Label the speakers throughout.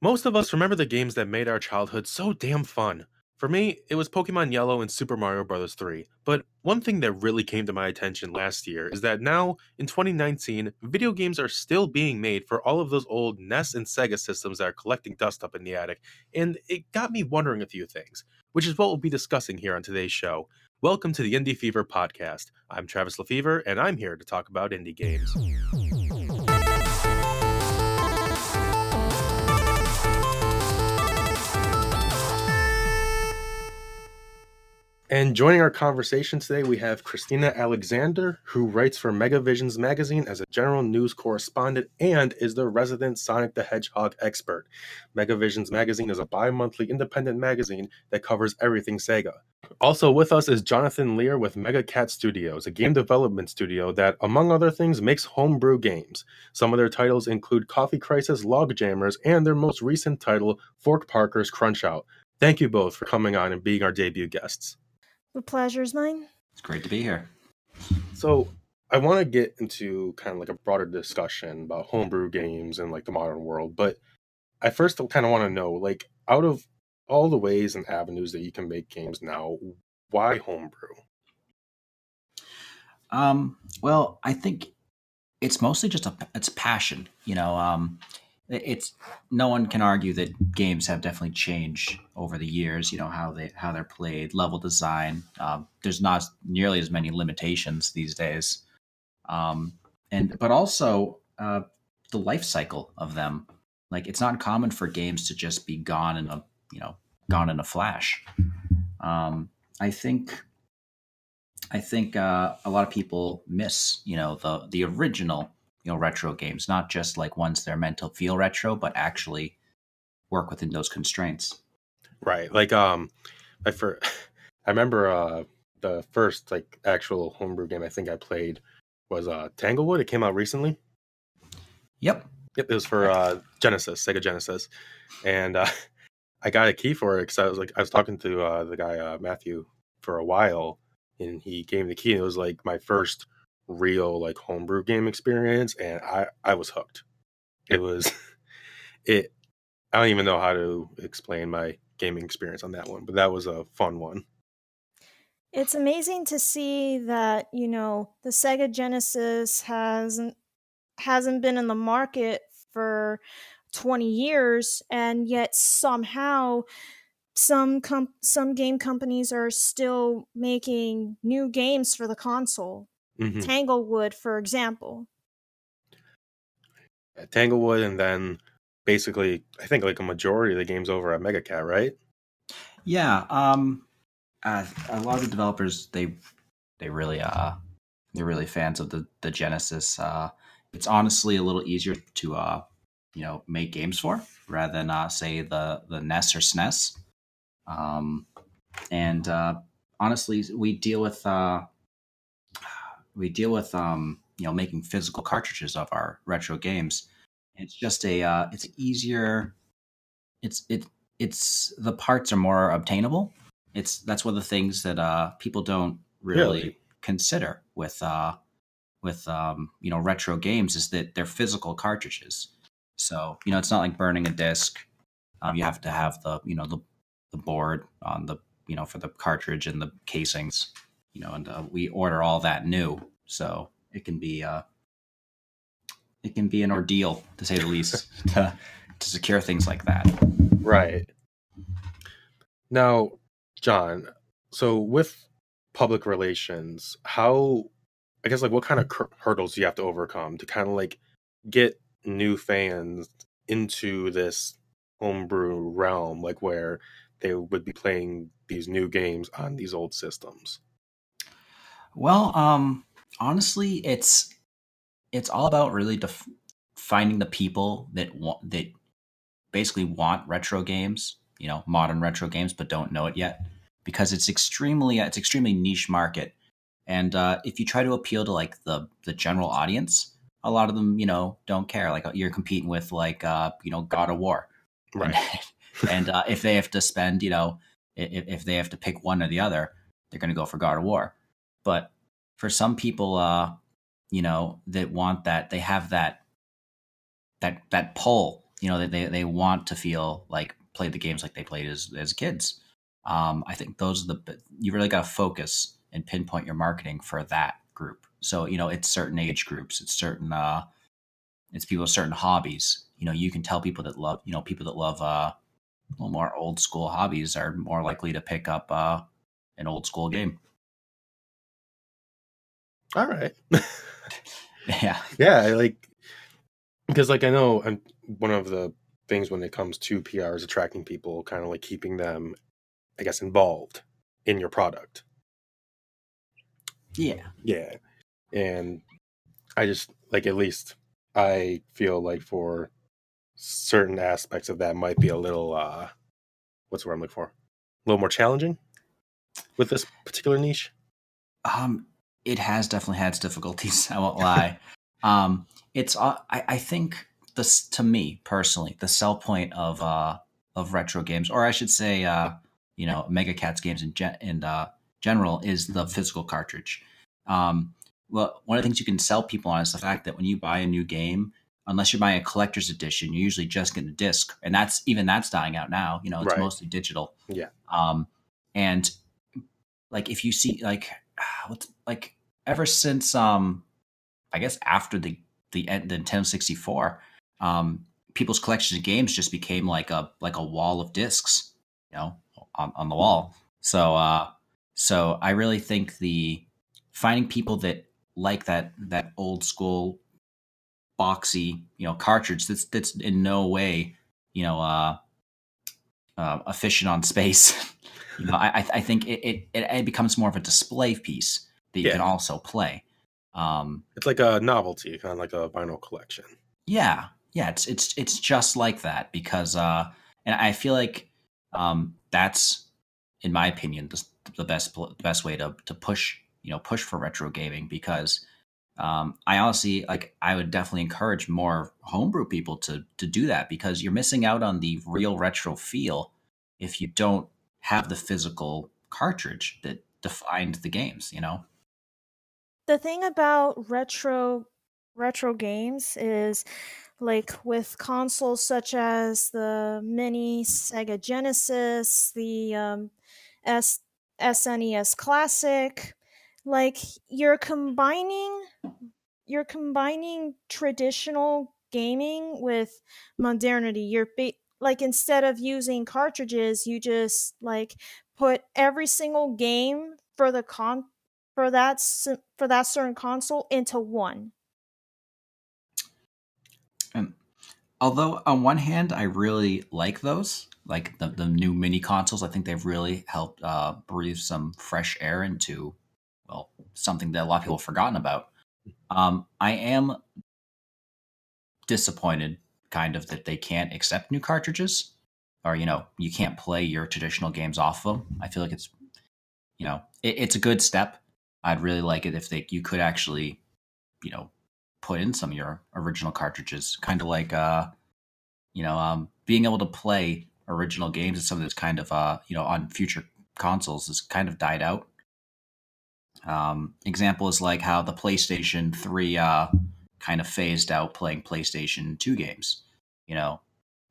Speaker 1: Most of us remember the games that made our childhood so damn fun. For me, it was Pokemon Yellow and Super Mario Bros. 3. But one thing that really came to my attention last year is that now, in 2019, video games are still being made for all of those old NES and Sega systems that are collecting dust up in the attic, and it got me wondering a few things, which is what we'll be discussing here on today's show. Welcome to the Indie Fever podcast. I'm Travis LeFever, and I'm here to talk about indie games. And joining our conversation today, we have Christina Alexander, who writes for Megavisions magazine as a general news correspondent and is the resident Sonic the Hedgehog expert. Megavisions magazine is a bi monthly independent magazine that covers everything Sega. Also with us is Jonathan Lear with Mega Cat Studios, a game development studio that, among other things, makes homebrew games. Some of their titles include Coffee Crisis, Logjammers, and their most recent title, Fork Parker's Crunch Out. Thank you both for coming on and being our debut guests.
Speaker 2: The pleasure's mine.
Speaker 3: It's great to be here.
Speaker 1: So I want to get into kind of like a broader discussion about homebrew games and like the modern world, but I first kind of want to know, like, out of all the ways and avenues that you can make games now, why homebrew?
Speaker 3: Um, well, I think it's mostly just a it's passion. You know, um, it's no one can argue that games have definitely changed over the years. You know how they how they're played, level design. Um, there's not nearly as many limitations these days, um, and but also uh, the life cycle of them. Like it's not common for games to just be gone in a you know gone in a flash. Um, I think I think uh, a lot of people miss you know the the original you know retro games, not just like ones that are meant to feel retro, but actually work within those constraints.
Speaker 1: Right. Like um, I for I remember uh the first like actual homebrew game I think I played was uh Tanglewood. It came out recently.
Speaker 3: Yep.
Speaker 1: Yep. It was for uh Genesis, Sega Genesis, and uh, I got a key for it because I was like I was talking to uh the guy uh, Matthew for a while, and he gave me the key. And it was like my first real like homebrew game experience and I I was hooked. It was it I don't even know how to explain my gaming experience on that one, but that was a fun one.
Speaker 2: It's amazing to see that, you know, the Sega Genesis hasn't hasn't been in the market for 20 years and yet somehow some com- some game companies are still making new games for the console mm-hmm. Tanglewood, for example.
Speaker 1: Tanglewood, and then basically, I think like a majority of the games over at MegaCat, right?
Speaker 3: Yeah. Um, uh, a lot of the developers they they really uh they're really fans of the the Genesis. Uh, it's honestly a little easier to uh you know make games for rather than uh, say the the NES or SNES. Um, and uh, honestly, we deal with uh, we deal with um, you know making physical cartridges of our retro games. It's just a uh, it's easier. It's it it's the parts are more obtainable. It's that's one of the things that uh, people don't really, really? consider with uh, with um, you know retro games is that they're physical cartridges. So you know it's not like burning a disc. Um, you have to have the you know the the board on the you know for the cartridge and the casings you know, and uh, we order all that new. So it can be uh, it can be an ordeal to say the least to to secure things like that.
Speaker 1: Right. Now, John, so with public relations, how I guess like what kind of cur- hurdles do you have to overcome to kind of like get new fans into this homebrew realm, like where they would be playing these new games on these old systems?
Speaker 3: Well, um, honestly, it's it's all about really def- finding the people that want that basically want retro games, you know, modern retro games, but don't know it yet because it's extremely it's extremely niche market. And uh, if you try to appeal to like the the general audience, a lot of them, you know, don't care. Like you're competing with like uh, you know God of War,
Speaker 1: right?
Speaker 3: And, and uh, if they have to spend, you know, if, if they have to pick one or the other, they're going to go for God of War. But for some people, uh, you know, that want that, they have that that that pull you know, that they they want to feel like play the games like they played as as kids. Um, I think those are the you really got to focus and pinpoint your marketing for that group. So you know, it's certain age groups, it's certain uh, it's people with certain hobbies. You know, you can tell people that love you know people that love uh, little more old school hobbies are more likely to pick up uh, an old school game.
Speaker 1: All right.
Speaker 3: yeah.
Speaker 1: Yeah, like because like I know I'm one of the things when it comes to PR is attracting people, kind of like keeping them, I guess, involved in your product.
Speaker 3: Yeah.
Speaker 1: Yeah. And I just like at least I feel like for certain aspects of that might be a little uh what's the word I'm looking for? A little more challenging with this particular niche.
Speaker 3: Um it has definitely had its difficulties, I won't lie. um it's uh, I, I think this to me personally, the sell point of uh of retro games, or I should say uh, you know, Mega Cats games in gen- in uh, general is the physical cartridge. Um, well, one of the things you can sell people on is the fact that when you buy a new game, unless you're buying a collector's edition, you're usually just getting a disc, and that's even that's dying out now. You know, it's
Speaker 1: Right.
Speaker 3: mostly digital.
Speaker 1: Yeah.
Speaker 3: Um, and like if you see like what's like ever since um, I guess after the the end the Nintendo 64, um, people's collections of games just became like a like a wall of discs, you know, on, on the wall. So uh, so I really think the finding people that like that that old school boxy you know cartridge that's that's in no way you know uh, uh efficient on space you know i I- think it, it it becomes more of a display piece that you
Speaker 1: Yeah.
Speaker 3: can also play um
Speaker 1: It's like a novelty, kind of like a vinyl collection.
Speaker 3: yeah yeah it's it's it's just like that because uh and i feel like um that's in my opinion the, the best the best way to to push you know push for retro gaming because um i honestly like i would definitely encourage more homebrew people to to do that because you're missing out on the real retro feel if you don't have the physical cartridge that defined the games you know?
Speaker 2: The thing about retro retro games is like with consoles such as the mini Sega Genesis, the um, S- SNES Classic, like you're combining you're combining traditional gaming with modernity. You're like instead of using cartridges, you just like put every single game for the con for that for that certain console into one.
Speaker 3: And although on one hand, I really like those, like the, the new mini consoles, I think they've really helped uh, breathe some fresh air into, well, something that a lot of people have forgotten about. Um, I am disappointed, kind of, that they can't accept new cartridges, or you know, you can't play your traditional games off of them. I feel like it's, you know, it, it's a good step. I'd really like it if they you could actually, you know, put in some of your original cartridges, kind of like uh, you know, um, being able to play original games and some of this kind of uh, you know, on future consoles has kind of died out. Um, example is like how the PlayStation 3 uh, kind of phased out playing PlayStation 2 games, you know,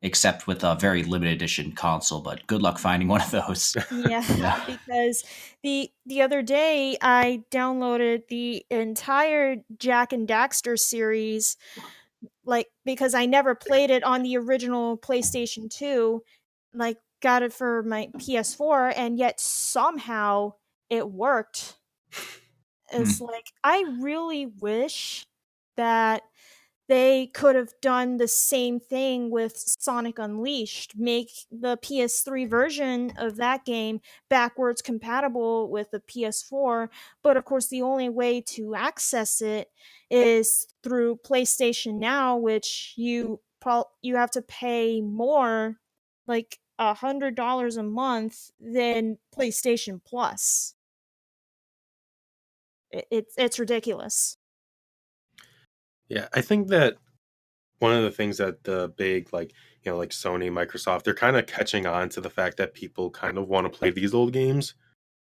Speaker 3: except with a very limited edition console, but good luck finding one of those.
Speaker 2: Yeah,
Speaker 3: Yeah.
Speaker 2: because the the other day I downloaded the entire Jak and Daxter series like because I never played it on the original PlayStation 2, like got it for my PS4 and yet somehow it worked. It's hmm. like I really wish that they could have done the same thing with Sonic Unleashed, make the PS3 version of that game backwards compatible with the PS4. But of course, the only way to access it is through PlayStation Now, which you you have to pay more, like a hundred dollars a month, than PlayStation Plus. It, it's it's ridiculous.
Speaker 1: Yeah, I think that one of the things that the big like you know like Sony, Microsoft, they're kind of catching on to the fact that people kind of want to play these old games.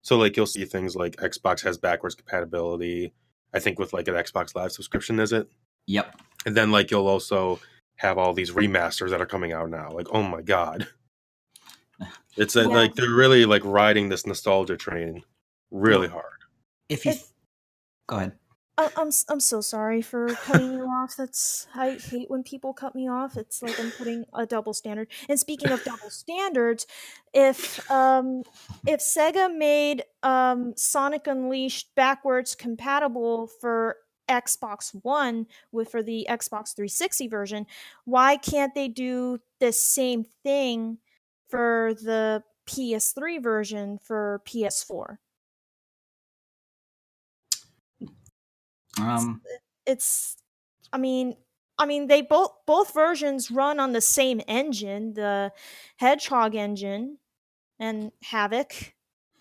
Speaker 1: So like you'll see things like Xbox has backwards compatibility. I think with like an Xbox Live subscription, is it?
Speaker 3: Yep.
Speaker 1: And then like you'll also have all these remasters that are coming out now. Like, oh my god, it's a,
Speaker 2: Yeah.
Speaker 1: like they're really like riding this nostalgia train really hard.
Speaker 3: If you
Speaker 2: If-
Speaker 3: go ahead.
Speaker 2: I- I'm I'm so sorry for cutting you off. That's I hate when people cut me off. It's like I'm putting a double standard. And speaking of double standards, if um if Sega made um Sonic Unleashed backwards compatible for Xbox One with for the Xbox 360 version, why can't they do the same thing for the PS3 version for PS4?
Speaker 3: Um,
Speaker 2: it's i mean i mean they both both versions run on the same engine the hedgehog engine and Havok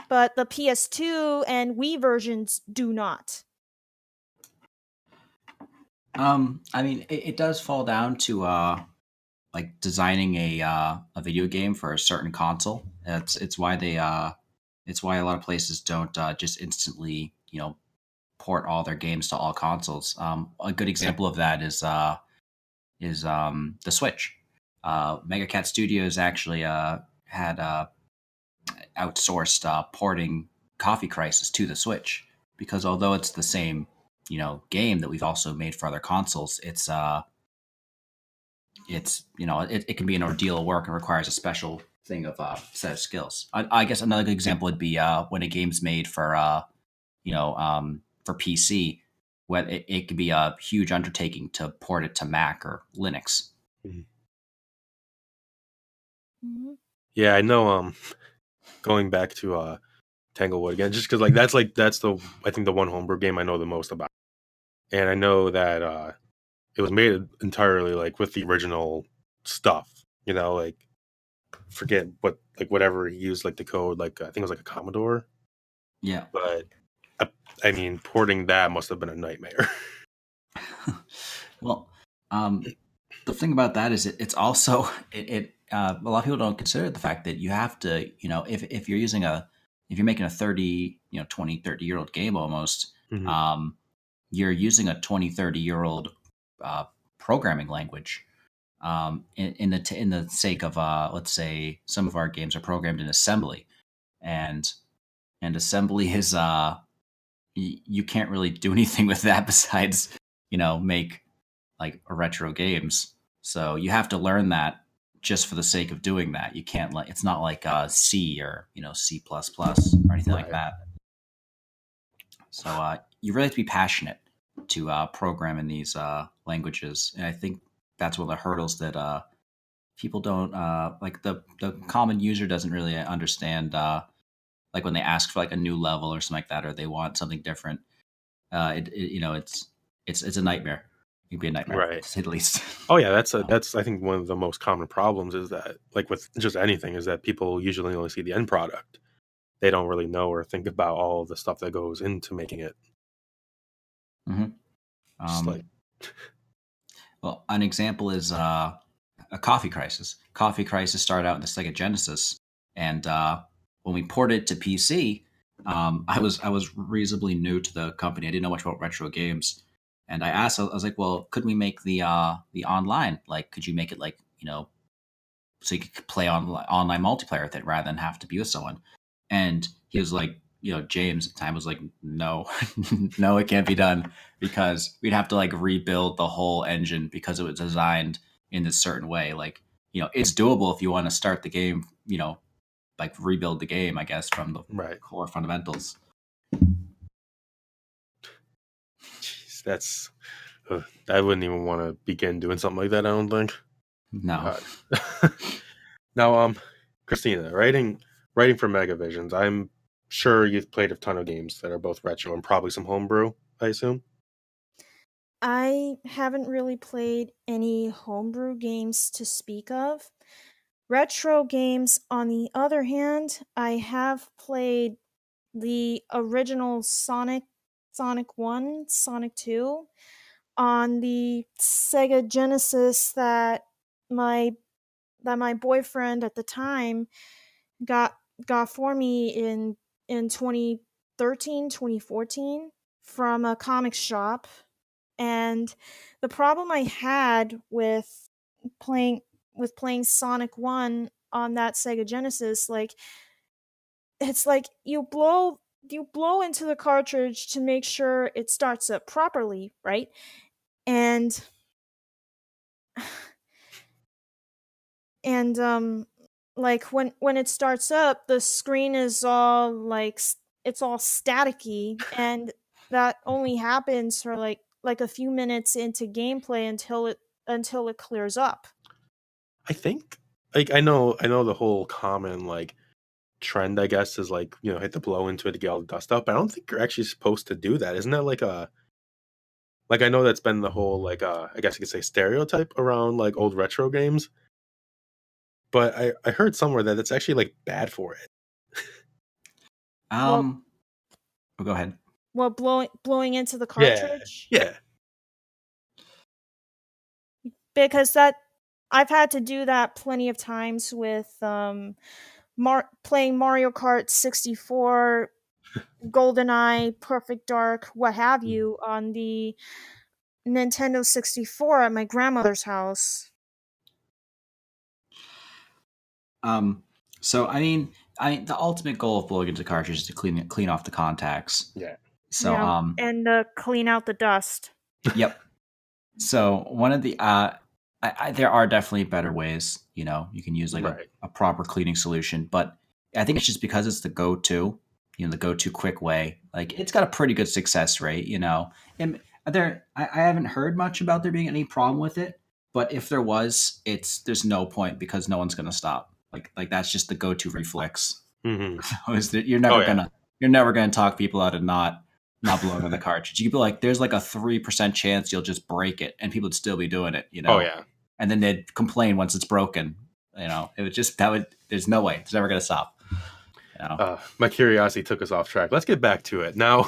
Speaker 2: but the ps2 and wii versions do not
Speaker 3: Um, I mean, it, it does fall down to uh, like designing a uh, a video game for a certain console. It's it's why they uh, it's why a lot of places don't uh, just instantly you know port all their games to all consoles. Um, a good example of that is uh, is um, the Switch. Uh, Mega Cat Studios actually uh, had uh, outsourced uh, porting Coffee Crisis to the Switch because although it's the same you know game that we've also made for other consoles it's uh it's you know it, it can be an ordeal of work and requires a special thing of uh set of skills i, I guess another good example would be uh when a game's made for uh you know um for pc when it, it could be a huge undertaking to port it to mac or linux
Speaker 2: Mhm.
Speaker 1: Yeah, I know. Um, going back to uh, Tanglewood again, just because like that's like that's the I think the one homebrew game I know the most about, and I know that uh, it was made entirely like with the original stuff. You know, like forget what like whatever he used like the code like I think it was like a Commodore,
Speaker 3: yeah
Speaker 1: but I mean porting that must have been a nightmare.
Speaker 3: well, um, the thing about that is it, it's also it, it uh, a lot of people don't consider the fact that you have to you know if if you're using a if you're making a 30 you know 20 30 year old game almost
Speaker 1: Mhm.
Speaker 3: um, you're using a 20 30 year old uh, programming language um, in, in the t- in the sake of uh, let's say some of our games are programmed in assembly and and assembly is uh y- you can't really do anything with that besides you know make like retro games. So you have to learn that just for the sake of doing that. You can't like it's not like uh c or you know c++ plus or anything like that. So uh you really have to be passionate to uh program in these uh languages. And i think that's one of the hurdles that uh people don't uh like the the common user doesn't really understand uh like when they ask for like a new level or something like that or they want something different uh it, it you know it's it's it's a nightmare it can be a nightmare
Speaker 1: Right.
Speaker 3: to say the least
Speaker 1: Oh yeah, that's a, that's I think one of the most common problems is that like with just anything is that people usually only see the end product. They don't really know or think about all the stuff that goes into making it. Just
Speaker 3: um,
Speaker 1: like
Speaker 3: Well, an example is uh, a Coffee Crisis. Coffee Crisis started out in the Sega Genesis, and uh, when we ported it to PC, um, I was I was reasonably new to the company. I didn't know much about retro games, and I asked. I was like, "Well, could we make the uh, the online? Like, could you make it like you know, so you could play on online multiplayer with it rather than have to be with someone?" And he was like, "You know, James at the time was like, no, no, it can't be done." because we'd have to like rebuild the whole engine because it was designed in this certain way. Like, you know, it's doable if you want to start the game, you know, like rebuild the game, I guess, from the
Speaker 1: right.
Speaker 3: core fundamentals.
Speaker 1: Jeez, that's uh, I wouldn't even want to begin doing something like that. I don't think.
Speaker 3: No.
Speaker 1: God. now, um, Christina, writing writing for Megavisions, I'm sure you've played a ton of games that are both retro and probably some homebrew. I assume.
Speaker 2: I haven't really played any homebrew games to speak of. Retro games, on the other hand, I have played the original Sonic, Sonic 1, Sonic 2 on the Sega Genesis that my that my boyfriend at the time got got for me in in 2013 2014 from a comic shop. And the problem i had with playing with playing Sonic 1 on that Sega Genesis like it's like you blow you blow into the cartridge to make sure it starts up properly, right? And and um like when when it starts up the screen is all like it's all staticky and that only happens for like like a few minutes into gameplay until it until it clears up
Speaker 1: I think like I know I know the whole common like trend I guess is like you know hit the blow into it to get all the dust out. But I don't think you're actually supposed to do that. Isn't that like a like I know that's been the whole like uh I guess you could say stereotype around like old retro games. But I I heard somewhere that it's actually like bad for it.
Speaker 3: um, oh, go ahead.
Speaker 2: well blowing blowing into the cartridge
Speaker 1: Yeah.
Speaker 2: because that I've had to do that plenty of times with um Mar- playing Mario Kart 64, GoldenEye, Perfect Dark, what have
Speaker 1: Mm.
Speaker 2: you on the Nintendo 64 at my grandmother's house.
Speaker 3: Um, so I mean, I mean, the ultimate goal of blowing into the cartridge is to clean clean off the contacts.
Speaker 1: Yeah.
Speaker 3: So
Speaker 2: Yeah,
Speaker 3: um,
Speaker 2: and uh, clean out the dust.
Speaker 3: yep. So one of the uh, I, I, there are definitely better ways. You know, you can use like
Speaker 1: Right.
Speaker 3: a, a proper cleaning solution, but I think it's just because it's the go-to. You know, the go-to quick way. Like it's got a pretty good success rate. You know, and there I, I haven't heard much about there being any problem with it. But if there was, it's there's no point because no one's gonna stop. Like like that's just the go-to reflex.
Speaker 1: hmm
Speaker 3: is that you're never
Speaker 1: Oh, yeah.
Speaker 3: gonna you're never gonna talk people out of not not blowing on the cartridge. You could be like, there's like a three percent chance you'll just break it, and people would still be doing it. You know.
Speaker 1: Oh yeah.
Speaker 3: And then they'd complain once it's broken. You know, it would just that would. There's no way. It's never gonna stop. You know?
Speaker 1: Uh, my curiosity took us off track. Let's get back to it now.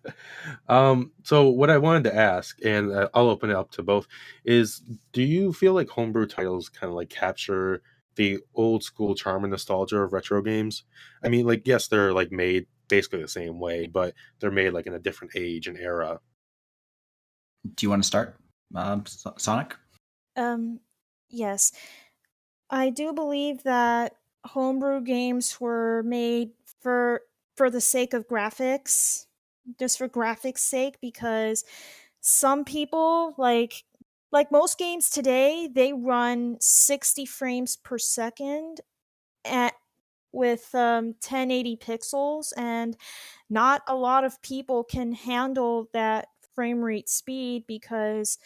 Speaker 1: um, so, what I wanted to ask, and uh, I'll open it up to both, is: Do you feel like homebrew titles kind of like capture the old school charm and nostalgia of retro games? I mean, like, yes, they're like made basically the same way, but they're made like in a different age and era.
Speaker 3: Do you want to start, um, Sonic?
Speaker 2: Um, yes. I do believe that homebrew games were made for for the sake of graphics, just for graphics' sake, because some people like like most games today, they run 60 frames per second at with um 1080 pixels and not a lot of people can handle that frame rate speed because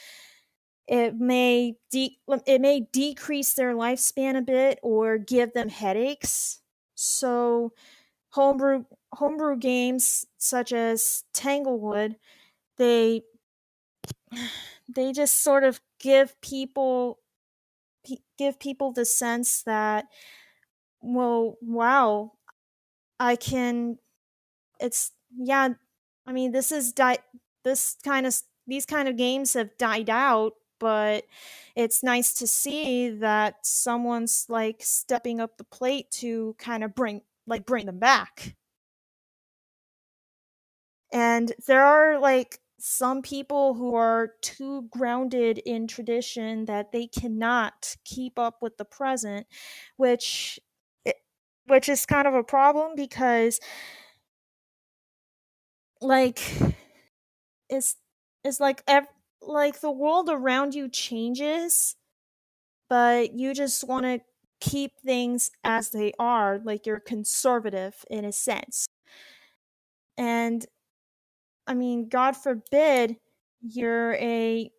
Speaker 2: it may de- it may decrease their lifespan a bit or give them headaches. So homebrew homebrew games such as Tanglewood, they they just sort of give people give people the sense that well wow I can it's yeah I mean this is di- this kind of these kind of games have died out but it's nice to see that someone's like stepping up the plate to kind of bring like bring them back. And there are like some people who are too grounded in tradition that they cannot keep up with the present which which is kind of a problem because like it's it's like ev- like the world around you changes but you just want to keep things as they are like you're conservative in a sense. And i mean god forbid you're a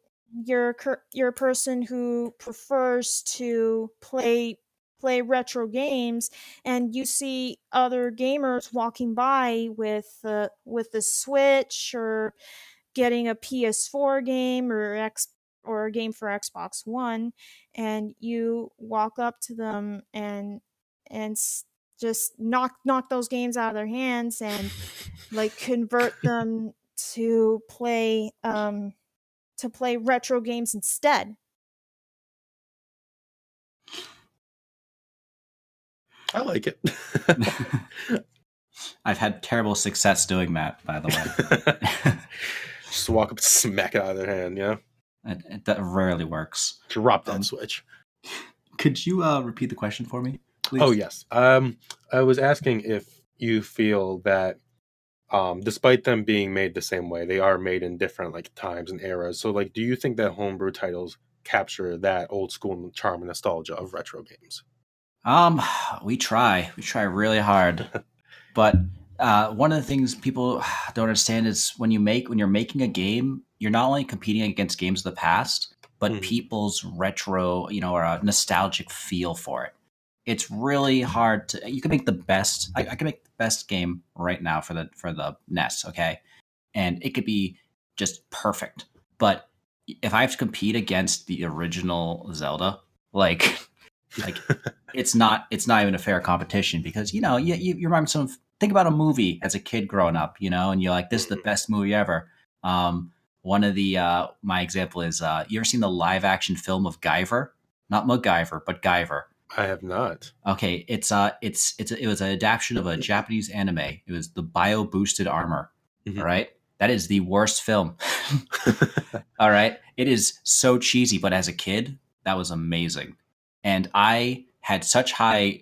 Speaker 2: you're you're a person who prefers to play play retro games and you see other gamers walking by with uh, with the switch or getting a PS4 game or X or a game for Xbox One and you walk up to them and and just knock knock those games out of their hands and like convert them to play um to play retro games instead.
Speaker 1: I like it.
Speaker 3: I've had terrible success doing that, by the way.
Speaker 1: Just walk up, smack it out of their hand. Yeah.
Speaker 3: It, it, that rarely works.
Speaker 1: Drop that
Speaker 3: Um,
Speaker 1: switch.
Speaker 3: Could you uh, repeat the question for me, please?
Speaker 1: Oh yes. Um, I was asking if you feel that, um, despite them being made the same way, they are made in different like times and eras. So, like, do you think that homebrew titles capture that old school charm and nostalgia of retro games?
Speaker 3: Um, we try. We try really hard. but uh, one of the things people don't understand is when you make when you're making a game, you're not only competing against games of the past, but
Speaker 1: Mhm.
Speaker 3: people's retro, you know, or a nostalgic feel for it. It's really hard to. You can make the best. I, I can make the best game right now for the for the NES. Okay, and it could be just perfect. But if I have to compete against the original Zelda, like like it's not it's not even a fair competition because you know you you, you remember some think about a movie as a kid growing up you know and you're like this is the
Speaker 1: Mhm.
Speaker 3: best movie ever um one of the uh my example is uh you ever seen the live action film of Guyver not MacGyver but Guyver
Speaker 1: I have not.
Speaker 3: okay it's uh it's it's it was an adaptation of a Japanese anime it was the bio boosted armor
Speaker 1: Mhm.
Speaker 3: all right that is the worst film all right. It is so cheesy, but as a kid, that was amazing. And I had such high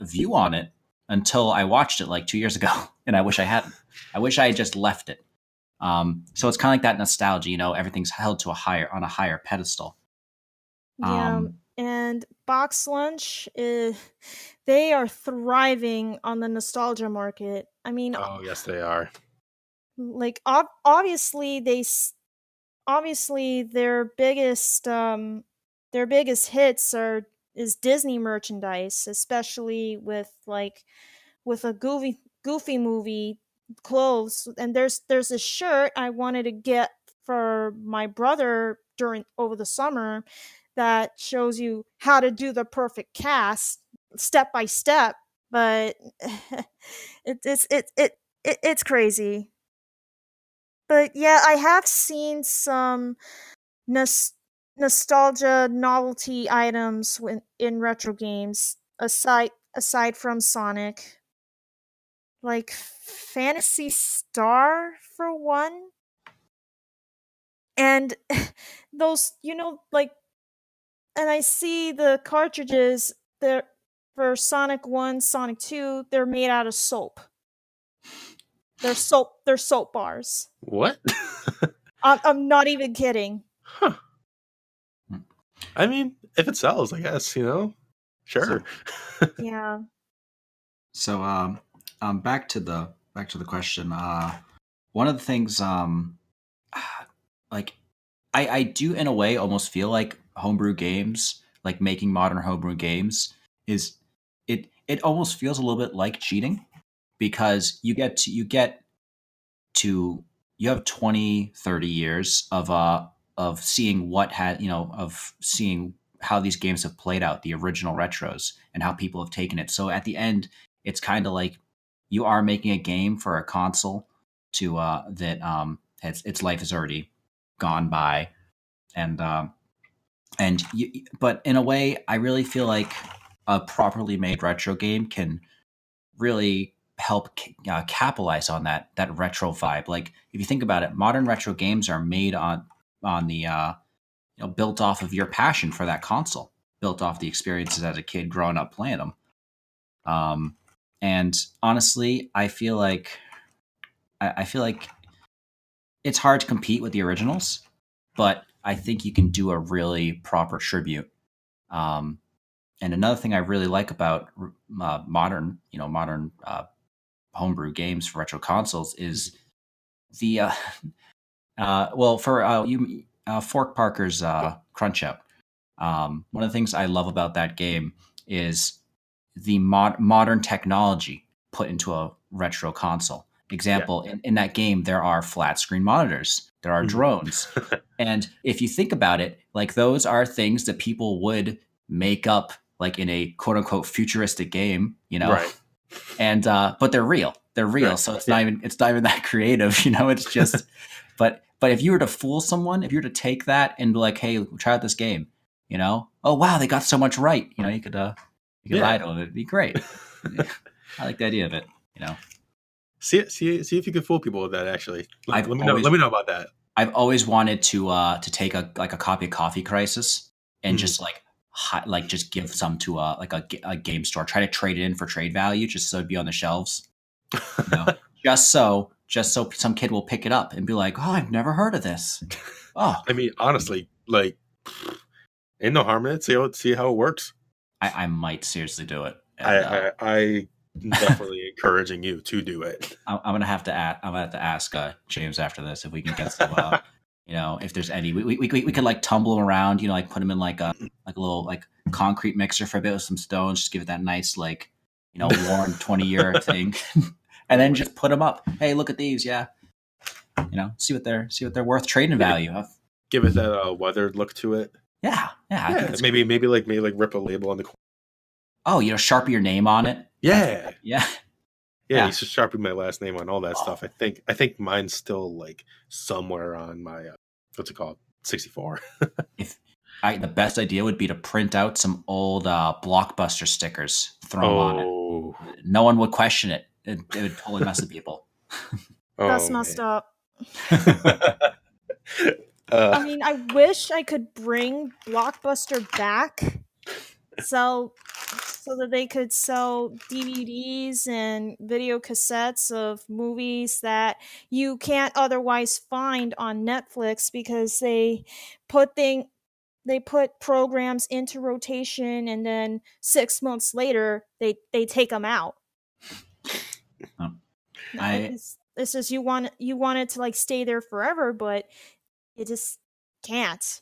Speaker 3: view on it until I watched it like two years ago. And I wish I hadn't. I wish I had just left it. Um, so it's kind of like that nostalgia, you know, everything's held to a higher on a higher pedestal.
Speaker 2: Yeah,
Speaker 3: Um,
Speaker 2: and Box Lunch, is, they are thriving on the nostalgia market. I mean,
Speaker 1: oh yes, they are.
Speaker 2: like ob- obviously they s- obviously their biggest um their biggest hits are is Disney merchandise, especially with like with a goofy goofy movie clothes. And there's there's a shirt I wanted to get for my brother during over the summer that shows you how to do the perfect cast step by step. But it, it's it, it it it's crazy. But yeah, I have seen some nostalgia novelty items in retro games aside aside from Sonic. Like Phantasy Star for one. And those, you know, like and I see the cartridges they're for Sonic 1, Sonic 2, they're made out of soap. They're soap they're soap bars.
Speaker 1: What?
Speaker 2: I'm, I'm not even kidding.
Speaker 1: huh. I mean, if it sells, I guess you know. Sure.
Speaker 2: Yeah.
Speaker 3: So um, um back to the back to the question. Uh one of the things um like I I do in a way almost feel like homebrew games, like making modern homebrew games is it it almost feels a little bit like cheating because you get to you get to you have 20 30 years of uh of seeing what had you know of seeing how these games have played out the original retros and how people have taken it. So at the end it's kind of like you are making a game for a console to uh that um its its life is already gone by. And um and you, but in a way i really feel like a properly made retro game can really help uh, capitalize on that that retro vibe. Like if you think about it modern retro games are made on on the uh you know built off of your passion for that console built off the experiences as a kid growing up playing them um and honestly i feel like I, I feel like it's hard to compete with the originals but i think you can do a really proper tribute. Um and another thing i really like about uh, modern you know modern uh, homebrew games for retro consoles is the uh, uh well for uh you uh, fork parker's uh crunch out um one of the things i love about that game is the mod- modern technology put into a retro console. Example in, in that game there are flat screen monitors there are
Speaker 1: Mhm.
Speaker 3: drones. And if you think about it like those are things that people would make up like in a quote unquote futuristic game you know?
Speaker 1: Right.
Speaker 3: and uh but they're real. They're real.
Speaker 1: Right,
Speaker 3: so it's
Speaker 1: yeah.
Speaker 3: not even it's not even that creative you know? It's just but but if you were to fool someone if you were to take that and be like hey try out this game you know oh wow they got so much right you know you could uh you could
Speaker 1: Yeah.
Speaker 3: lie to them it'd be great i like the idea of it you know
Speaker 1: see, see, see if you can fool people with that. Actually, let, let me know. Let me know about that.
Speaker 3: I've always wanted to uh to take a like a copy of Coffee Crisis and
Speaker 1: Mhm.
Speaker 3: just like hi, like just give some to a like a, a game store. Try to trade it in for trade value, just so it'd be on the shelves. You know? just so just so some kid will pick it up and be like, "Oh, I've never heard of this." Oh,
Speaker 1: I mean, honestly, like, ain't no harm in it. See how see how it works.
Speaker 3: I, I might seriously do it.
Speaker 1: I,
Speaker 3: And, uh,
Speaker 1: I I definitely encouraging you to do it.
Speaker 3: I'm, I'm gonna have to ask. I'm gonna have to ask uh, James after this if we can get some. Uh, you know, if there's any, we, we, we, we could like tumble them around. You know, like put them in like a like a little like concrete mixer for a bit with some stones. Just give it that nice like you know worn 20 year thing, and then just put them up. Hey, look at these. Yeah, you know, see what they're see what they're worth trading value. of.
Speaker 1: Give it that uh, weathered look to it.
Speaker 3: Yeah, yeah.
Speaker 1: Yeah, maybe maybe like maybe like rip a label on the. corner.
Speaker 3: Oh, you know, sharpie your name on it.
Speaker 1: Yeah,
Speaker 3: Yeah.
Speaker 1: yeah.
Speaker 3: Yeah.
Speaker 1: You should sharpen my last name on all that
Speaker 3: Oh.
Speaker 1: stuff. I think I think mine's still like somewhere on my uh, what's it called sixty four.
Speaker 3: I, the best idea would be to print out some old uh, blockbuster stickers, throw 'em on it.
Speaker 1: Oh,
Speaker 3: no one would question it. It, it would totally mess with people.
Speaker 2: That's
Speaker 1: oh,
Speaker 2: messed
Speaker 1: man.
Speaker 2: up. I
Speaker 1: uh,
Speaker 2: mean, I wish I could bring Blockbuster back, so so that they could sell DVDs and video cassettes of movies that you can't otherwise find on Netflix because they put thing they put programs into rotation and then six months later they they take them out. No,
Speaker 3: I-
Speaker 2: it's just you want you want it to like stay there forever, but it just can't.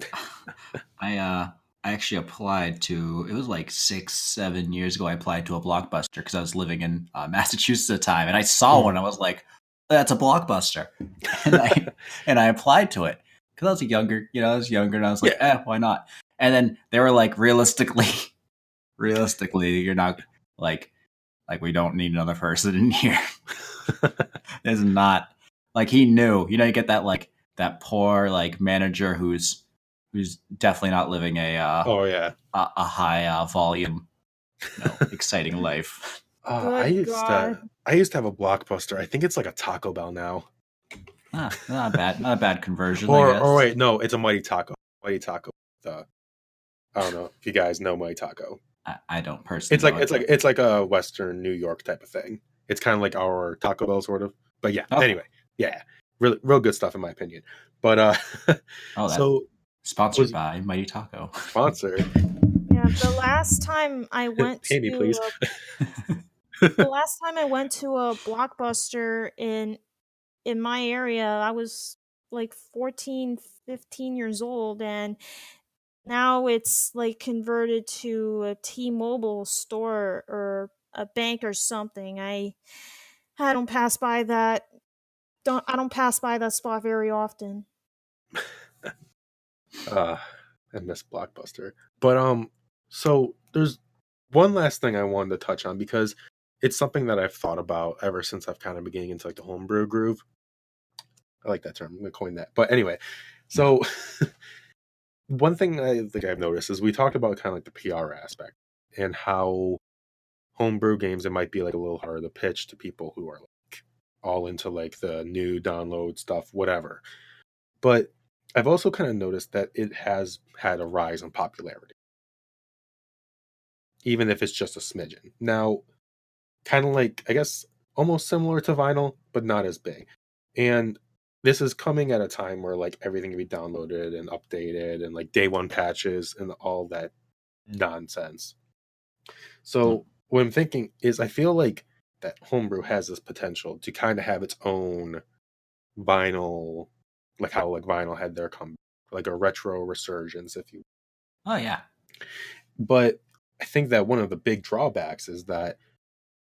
Speaker 3: I uh I actually applied to it was like six seven years ago. I applied to a blockbuster because I was living in uh, Massachusetts at the time, and I saw one. I was like, "That's a blockbuster," and I and I applied to it because I was younger. You know, I was younger, and I was like, "Eh, why not?" And then they were like, "Realistically, realistically, you're not like like we don't need another person in here." is not like he knew. You know, you get that like that poor like manager who's who's definitely not living a uh,
Speaker 1: oh yeah.
Speaker 3: a, a high uh, volume, you know, exciting life.
Speaker 1: Uh, I
Speaker 2: Good
Speaker 1: used to I used to have a blockbuster. I think it's like a Taco Bell now.
Speaker 3: Ah, not bad, not a bad conversion.
Speaker 1: Or or wait, no, it's a Mighty Taco. Mighty Taco. The I don't know if you guys know Mighty Taco.
Speaker 3: I, I don't personally.
Speaker 1: It's like
Speaker 3: know
Speaker 1: it's like it's like a Western New York type of thing. It's kind of like our Taco Bell sort of. But yeah,
Speaker 3: Oh.
Speaker 1: anyway, yeah, really real good stuff in my opinion. But uh
Speaker 3: oh,
Speaker 1: so
Speaker 3: sponsored
Speaker 1: was-
Speaker 3: by Mighty Taco.
Speaker 1: sponsor.
Speaker 2: Yeah, the last time I went
Speaker 1: Pay me,
Speaker 2: to
Speaker 1: please.
Speaker 2: a- the last time I went to a blockbuster in in my area, I was like 14, 15 years old and now it's like converted to a T-Mobile store or a bank or something. I I don't pass by that don't I don't pass by that spot very often.
Speaker 1: uh I miss Blockbuster. But um so there's one last thing I wanted to touch on because it's something that I've thought about ever since I've kind of been getting into like the homebrew groove. I like that term. I'm gonna coin that. But anyway, so one thing I think I've noticed is we talked about kind of like the PR aspect and how homebrew games it might be like a little harder to pitch to people who are like all into like the new download stuff, whatever. But I've also kind of noticed that it has had a rise in popularity, even if it's just a smidgen. Now, kind of like, I guess, almost similar to vinyl, but not as big. And this is coming at a time where like everything can be downloaded and updated and like day one patches and all that nonsense. Hmm. So, what I'm thinking is, I feel like that homebrew has this potential to kind of have its own vinyl like how like vinyl had their come like a retro resurgence if you
Speaker 3: Oh yeah,
Speaker 1: but i think that one of the big drawbacks is that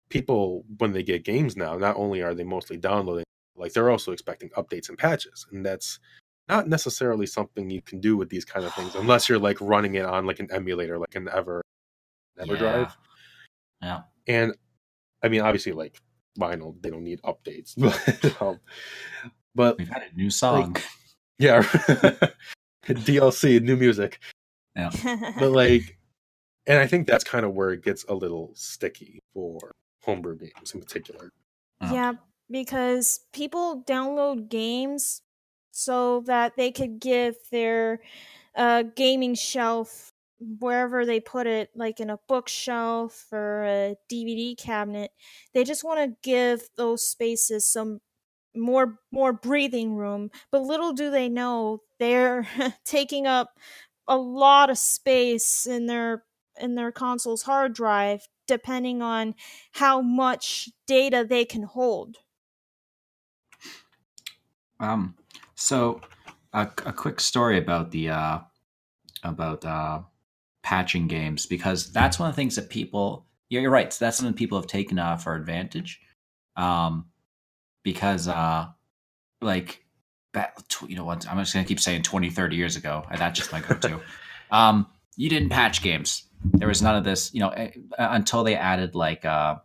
Speaker 1: people when they get games now not only are they mostly downloading like they're also expecting updates and patches and that's not necessarily something you can do with these kind of things unless you're like running it on like an emulator like an ever everdrive
Speaker 3: yeah.
Speaker 1: and i mean obviously like vinyl they don't need updates but um, but
Speaker 3: We've had a new song.
Speaker 1: yeah dlc new music Yeah. but like and i think that's kind of where it gets a little sticky for homebrew games in particular
Speaker 3: Oh.
Speaker 2: Yeah, because people download games so that they could give their uh, gaming shelf wherever they put it, like in a bookshelf or a DVD cabinet. They just want to give those spaces some more more breathing room. But little do they know they're taking up a lot of space in their in their console's hard drive depending on how much data they can hold.
Speaker 3: Um so a, a quick story about the uh about uh patching games because that's one of the things that people yeah, you're right. So that's something people have taken uh, for advantage. Um because uh like you know what i'm just gonna keep saying 20 30 years ago that's just my go-to um you didn't patch games there was none of this you know eh, until they added like uh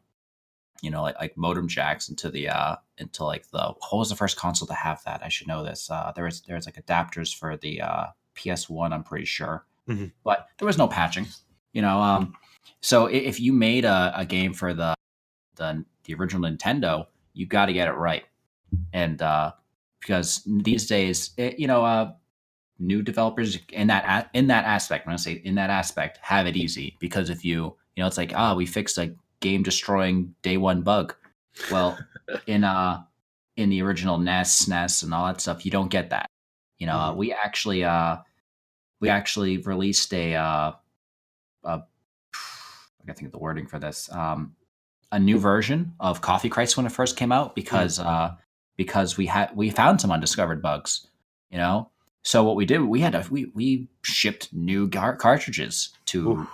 Speaker 3: you know like, like modem jacks into the uh into like the what was the first console to have that? I should know this. Uh there was there was like adapters for the uh ps1 i'm pretty sure. Mm-hmm. but there was no patching you know um so if you made a, a game for the the the original nintendo you got to get it right. And uh because these days, it, you know, uh, new developers in that in that aspect, when I say in that aspect, have it easy. Because if you, you know, it's like, ah, oh, we fixed a game destroying day one bug. Well, in uh in the original NES, SNES, and all that stuff, you don't get that. You know, mm-hmm. we actually uh we actually released a uh a I gotta think of the wording for this. Um, a new version of Coffee Crisis when it first came out because mm-hmm. uh, because we had we found some undiscovered bugs, you know. So what we did, we had to we we shipped new gar- cartridges to Ooh.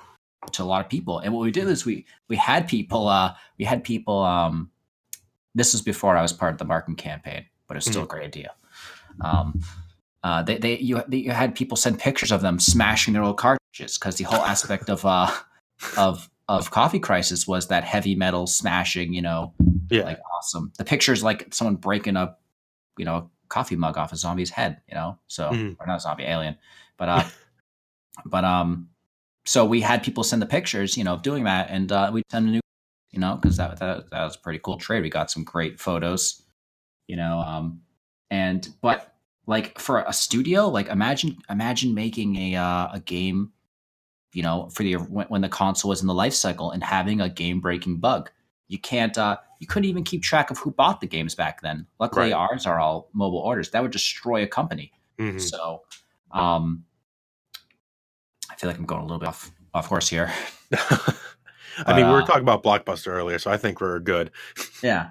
Speaker 3: To a lot of people, and what we did is we we had people uh we had people um this was before I was part of the marketing campaign, but it's still mm-hmm. a great idea. Um, uh, they they you, they, you had people send pictures of them smashing their old cartridges because the whole aspect of uh of of Coffee Crisis was that heavy metal smashing, you know, yeah. like awesome. The picture's like someone breaking up, you know, a coffee mug off a zombie's head, you know, so mm. or not zombie alien, but uh, but um, so we had people send the pictures, you know, of doing that, and uh, we send a new, you know, because that, that that was a pretty cool trade. We got some great photos, you know, um, and but like for a studio, like imagine imagine making a uh, a game you know, for the when, when the console was in the life cycle and having a game breaking bug. You can't. Uh, you couldn't even keep track of who bought the games back then. Luckily, right. ours are all mobile orders. That would destroy a company. Mm-hmm. So, um, I feel like I'm going a little bit off off course here.
Speaker 1: I mean, we were uh, talking about Blockbuster earlier, so I think we're good.
Speaker 3: yeah,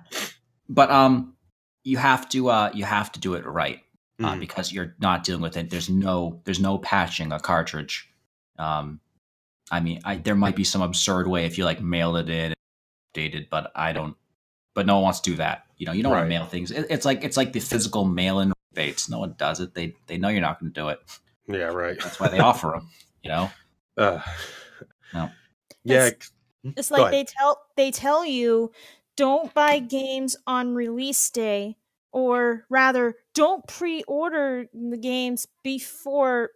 Speaker 3: but um, you have to uh, you have to do it right uh, mm. because you're not dealing with it. There's no there's no patching a cartridge. Um, I mean, I, there might be some absurd way if you like mailed it in, dated, but I don't. But no one wants to do that. You know, you don't right. want to mail things. It, it's like it's like the physical mail-in baits. No one does it. They they know you're not going to do it.
Speaker 1: Yeah, right.
Speaker 3: That's why they offer them. You know. Uh,
Speaker 1: no. Yeah.
Speaker 2: It's, it's like they tell they tell you don't buy games on release day, or rather, don't pre-order the games before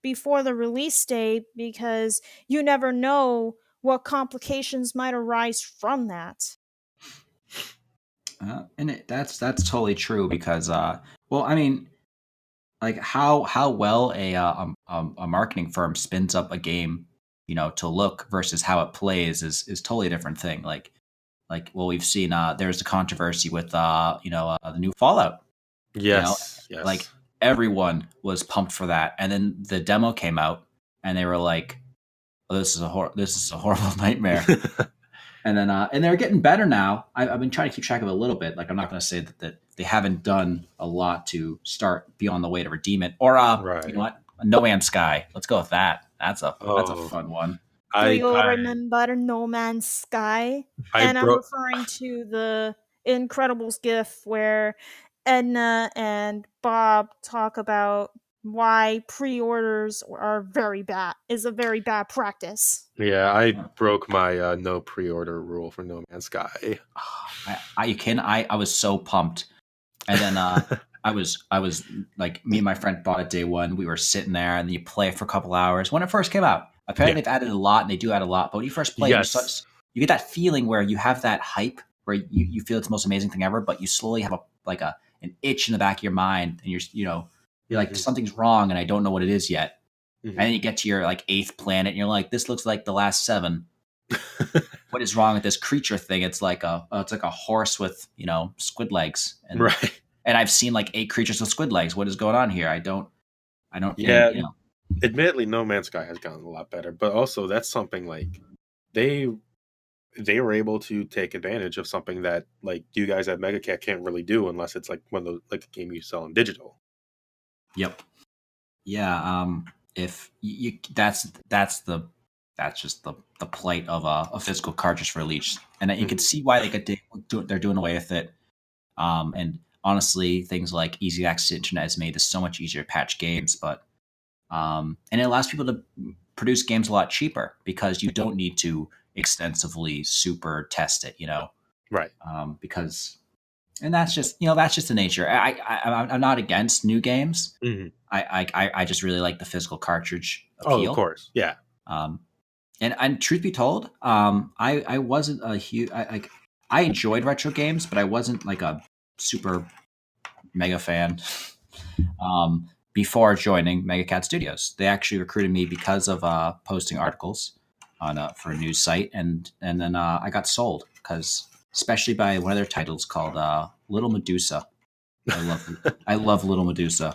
Speaker 2: before the release date because you never know what complications might arise from that.
Speaker 3: Uh, and it, that's that's totally true because uh, well, I mean, like how how well a, uh, a um, um, a marketing firm spins up a game, you know, to look versus how it plays is is totally a different thing. Like like well, we've seen uh, there's a controversy with uh, you know uh, the new Fallout.
Speaker 1: Yes,
Speaker 3: you know?
Speaker 1: yes.
Speaker 3: Like everyone was pumped for that. And then the demo came out, and they were like, oh, "This is a hor- this is a horrible nightmare." and then uh, and they're getting better now. I, have been trying to keep track of it a little bit. Like I'm not going to say that, that they haven't done a lot to start be on the way to redeem it. Or uh, right. you know what, No Man's Sky. Let's go with that. That's a oh. that's a oh. fun one.
Speaker 2: Do you I, remember No Man's Sky? I and bro- I'm referring to the Incredibles GIF where Edna and Bob talk about why pre-orders are very bad is a very bad practice.
Speaker 1: Yeah, I broke my uh, no pre-order rule for No Man's Sky.
Speaker 3: I, I you can I I was so pumped, and then uh, I was I was like me and my friend bought it day one. We were sitting there, and you play it for a couple hours when it first came out. Apparently, yeah. they've added a lot, and they do add a lot. But when you first play, yes. it, you get that feeling where you have that hype, where you, you feel it's the most amazing thing ever, but you slowly have a like a an itch in the back of your mind, and you're you know you're like
Speaker 1: Mhm.
Speaker 3: something's wrong, and I don't know what it is yet.
Speaker 1: Mhm.
Speaker 3: And then you get to your like eighth planet, and you're like, this looks like the last seven. what is wrong with this creature thing? It's like a uh, it's like a horse with you know squid legs, and
Speaker 1: right.
Speaker 3: and I've seen like eight creatures with squid legs. What is going on here? I don't, I don't.
Speaker 1: Yeah.
Speaker 3: you know,
Speaker 1: Admittedly, No Man's Sky has gotten a lot better, but also that's something like they they were able to take advantage of something that like you guys at MegaCat can't really do unless it's like one of those like a game you sell in digital.
Speaker 3: Yep. Yeah. Um. If you, you that's that's the that's just the the plight of a, a physical cartridge for Leech, and you can
Speaker 1: Mhm.
Speaker 3: see why they could do, they're doing away with it. Um. And honestly, things like easy access to internet has made this so much easier to patch games, but um, and it allows people to produce games a lot cheaper because you don't need to extensively super test it. You know.
Speaker 1: Right.
Speaker 3: um, because and that's just you know that's just the nature. I, I I'm- I'm not against new games.
Speaker 1: Mhm.
Speaker 3: I, I I- just really like the physical cartridge
Speaker 1: Oh, of course. Yeah.
Speaker 3: Um, and and truth be told, um, I I wasn't a huge like I enjoyed retro games, but I wasn't like a super mega fan. Um, before joining MegaCat Studios, they actually recruited me because of uh, posting articles on uh, for a news site, and and then uh, I got sold because especially by one of their titles called uh, Little Medusa. I love I love Little Medusa.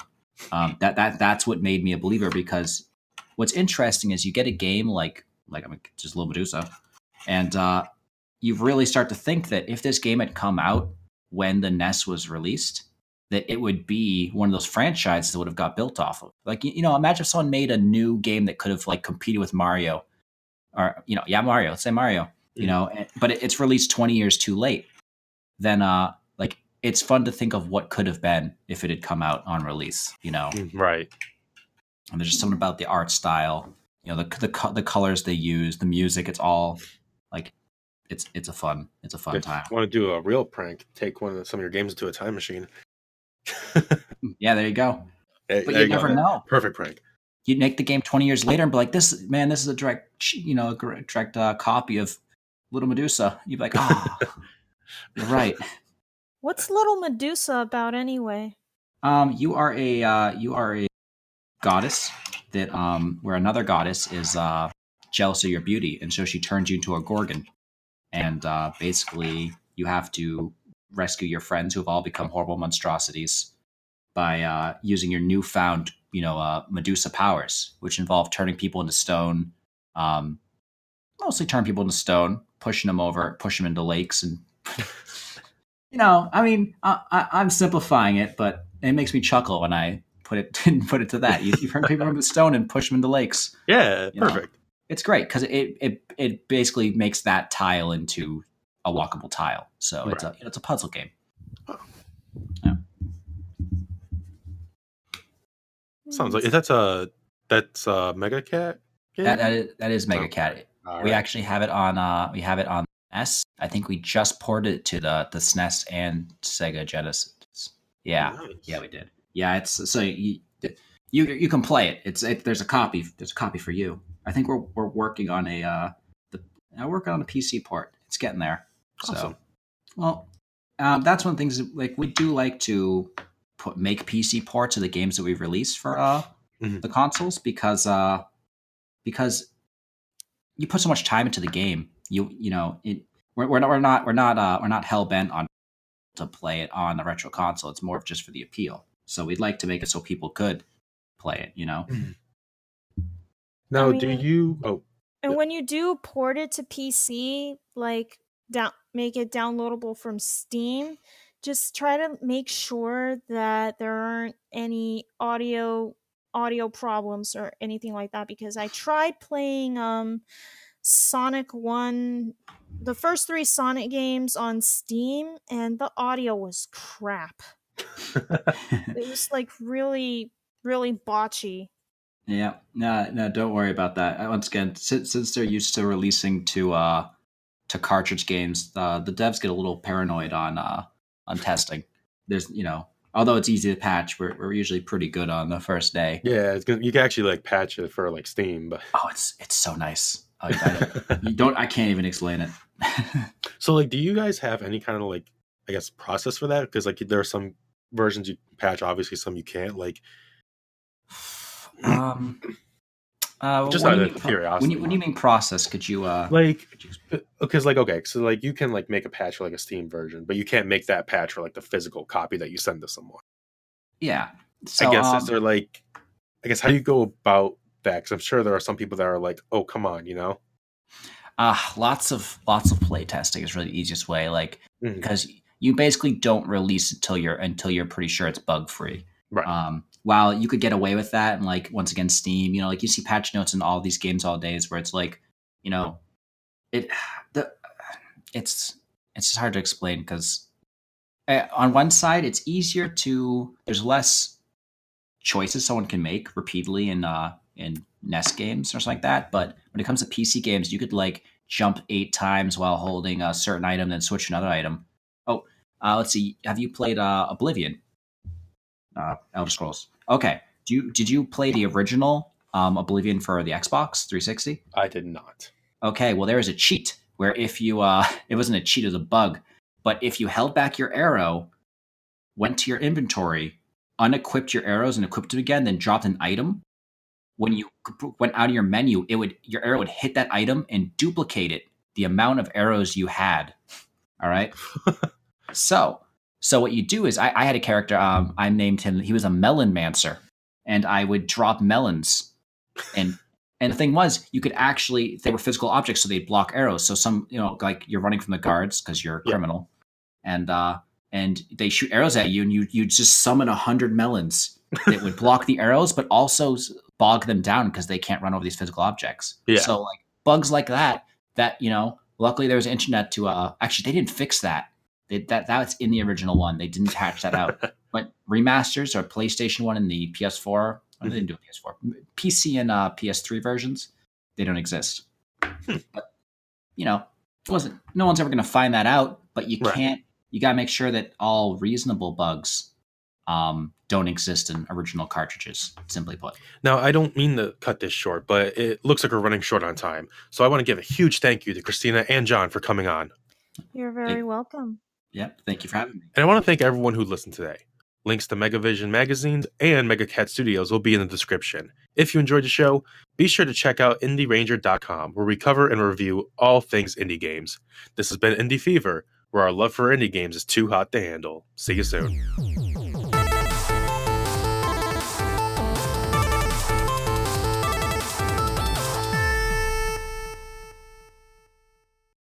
Speaker 3: Um, that that that's what made me a believer because what's interesting is you get a game like like I'm just a Little Medusa, and uh, you really start to think that if this game had come out when the NES was released, that it would be one of those franchises that would have got built off of. Like you know, imagine if someone made a new game that could have like competed with Mario, or you know, yeah, Mario. Let's say Mario. You
Speaker 1: Mhm.
Speaker 3: know, and- but it, it's released twenty years too late. Then, uh, like it's fun to think of what could have been if it had come out on release. You know,
Speaker 1: Mm, Right.
Speaker 3: and there's just something about the art style you know the the, co- the colors they use the music it's all like it's it's a fun it's a fun
Speaker 1: If
Speaker 3: time
Speaker 1: you want to do a real prank, take one of some of your games into a time machine.
Speaker 3: yeah there you go
Speaker 1: Hey,
Speaker 3: but
Speaker 1: there
Speaker 3: you
Speaker 1: go.
Speaker 3: never know
Speaker 1: Perfect prank.
Speaker 3: you'd make the game 20 years later and be like this man this is a direct you know a direct uh, copy of little medusa you'd be like oh you're right
Speaker 2: What's Little Medusa about anyway?
Speaker 3: um you are a uh you are a goddess that um where another goddess is uh jealous of your beauty and so she turns you into a gorgon. And uh basically you have to rescue your friends who have all become horrible monstrosities by uh using your newfound you know uh medusa powers which involve turning people into stone um mostly turn people into stone pushing them over push them into lakes and you know i mean I, I, i'm simplifying it but it makes me chuckle when i put it didn't put it to that you, you turn people into stone and push them into lakes
Speaker 1: Yeah,
Speaker 3: You know.
Speaker 1: perfect.
Speaker 3: it's great because it, it it basically makes that tile into a walkable tile so it's a it's a puzzle game
Speaker 1: Sounds like that's a that's a Mega Cat game.
Speaker 3: that, that is, that is mega
Speaker 1: Okay.
Speaker 3: cat we
Speaker 1: right.
Speaker 3: actually have it on uh we have it on s i think we just ported it to the the snes and sega genesis yeah
Speaker 1: Nice.
Speaker 3: yeah we did yeah it's so you you, you can play it. It's it, there's a copy there's a copy for you. I think we're we're working on a uh the i'm working on a pc port. It's getting there. So well um, that's one of the things like we do like to put make pc ports of the games that we've released for uh
Speaker 1: Mhm.
Speaker 3: the consoles because uh because you put so much time into the game. You you know it we're, we're not we're not we're not uh we're not hell-bent on to play it on the retro console. It's more of just for the appeal so we'd like to make it so people could play it you know
Speaker 1: Now,
Speaker 2: I
Speaker 1: do you? Oh,
Speaker 2: And when you do port it to PC, like down make it downloadable from Steam, just try to make sure that there aren't any audio audio problems or anything like that because I tried playing um Sonic 1 the first 3 Sonic games on Steam and the audio was crap. It was like really really botchy.
Speaker 3: Yeah, no, no, don't worry about that. Uh, Once again, since, since they're used to releasing to uh to cartridge games, uh, the devs get a little paranoid on uh on testing. There's, you know, although it's easy to patch, we're we're usually pretty good on the first day.
Speaker 1: yeah, it's gonna, you can actually like patch it for like Steam, but
Speaker 3: Oh, it's it's so nice. Oh, I- you don't. I can't even explain it.
Speaker 1: so like, do you guys have any kind of like, I guess, process for that? Because like, there are some versions you patch, obviously some you can't. Like,
Speaker 3: Um, uh,
Speaker 1: Just out of curiosity.
Speaker 3: When you, when you mean process, could you uh?
Speaker 1: like because like okay, so like you can like make a patch for like a Steam version, but you can't make that patch for like the physical copy that you send to someone.
Speaker 3: yeah. So
Speaker 1: I guess
Speaker 3: um,
Speaker 1: is there like, I guess how do you go about that? Because I'm sure there are some people that are like, oh come on, you know.
Speaker 3: uh, lots of lots of play testing is really the easiest way. Like because you basically don't release until you're until you're pretty sure it's bug free.
Speaker 1: Right.
Speaker 3: Um, while you could get away with that, and like once again, Steam, you know, like you see patch notes in all these games all days where it's like, you know, it the it's it's just hard to explain because on one side it's easier to there's less choices someone can make repeatedly in uh in NES games or something like that. But when it comes to PC games, you could like jump eight times while holding a certain item, then switch another item. Uh, let's see. Have you played uh, Oblivion? Uh, Elder Scrolls. Okay. Do you did you play the original um, Oblivion for the Xbox 360?
Speaker 1: I did not.
Speaker 3: Okay, well there is a cheat where if you uh it wasn't a cheat, it was a bug, but if you held back your arrow, went to your inventory, unequipped your arrows and equipped them again, then dropped an item, when you went out of your menu, it would your arrow would hit that item and duplicate it the amount of arrows you had. All right. so so what you do is I, I had a character, um, I named him he was a melon mancer, and I would drop melons and and the thing was, you could actually they were physical objects, so they'd block arrows. So some, you know, like you're running from the guards because you're a
Speaker 1: Yeah.
Speaker 3: criminal, and uh, and they shoot arrows at you, and you you just summon a hundred melons that would block the arrows, but also bog them down because they can't run over these physical objects.
Speaker 1: Yeah.
Speaker 3: So like bugs like that, that you know, luckily there was internet to uh actually they didn't fix that. They, that that's in the original one. They didn't patch that out. but remasters or PlayStation one and the PS4, or they didn't do a PS4, PC and uh, PS3 versions, they don't exist. but you know, it wasn't. No one's ever going to find that out. But you
Speaker 1: Right.
Speaker 3: can't. You got to make sure that all reasonable bugs um, don't exist in original cartridges. Simply put.
Speaker 1: Now, I don't mean to cut this short, but it looks like we're running short on time. So I want to give a huge thank you to Christina and John for coming on.
Speaker 2: You're very welcome.
Speaker 3: Yep. Thank you for having me.
Speaker 1: And I want to thank everyone who listened today. Links to Megavision magazines and MegaCat Studios will be in the description. If you enjoyed the show, be sure to check out IndieRanger.com, where we cover and review all things indie games. This has been Indie Fever, where our love for indie games is too hot to handle. See you soon.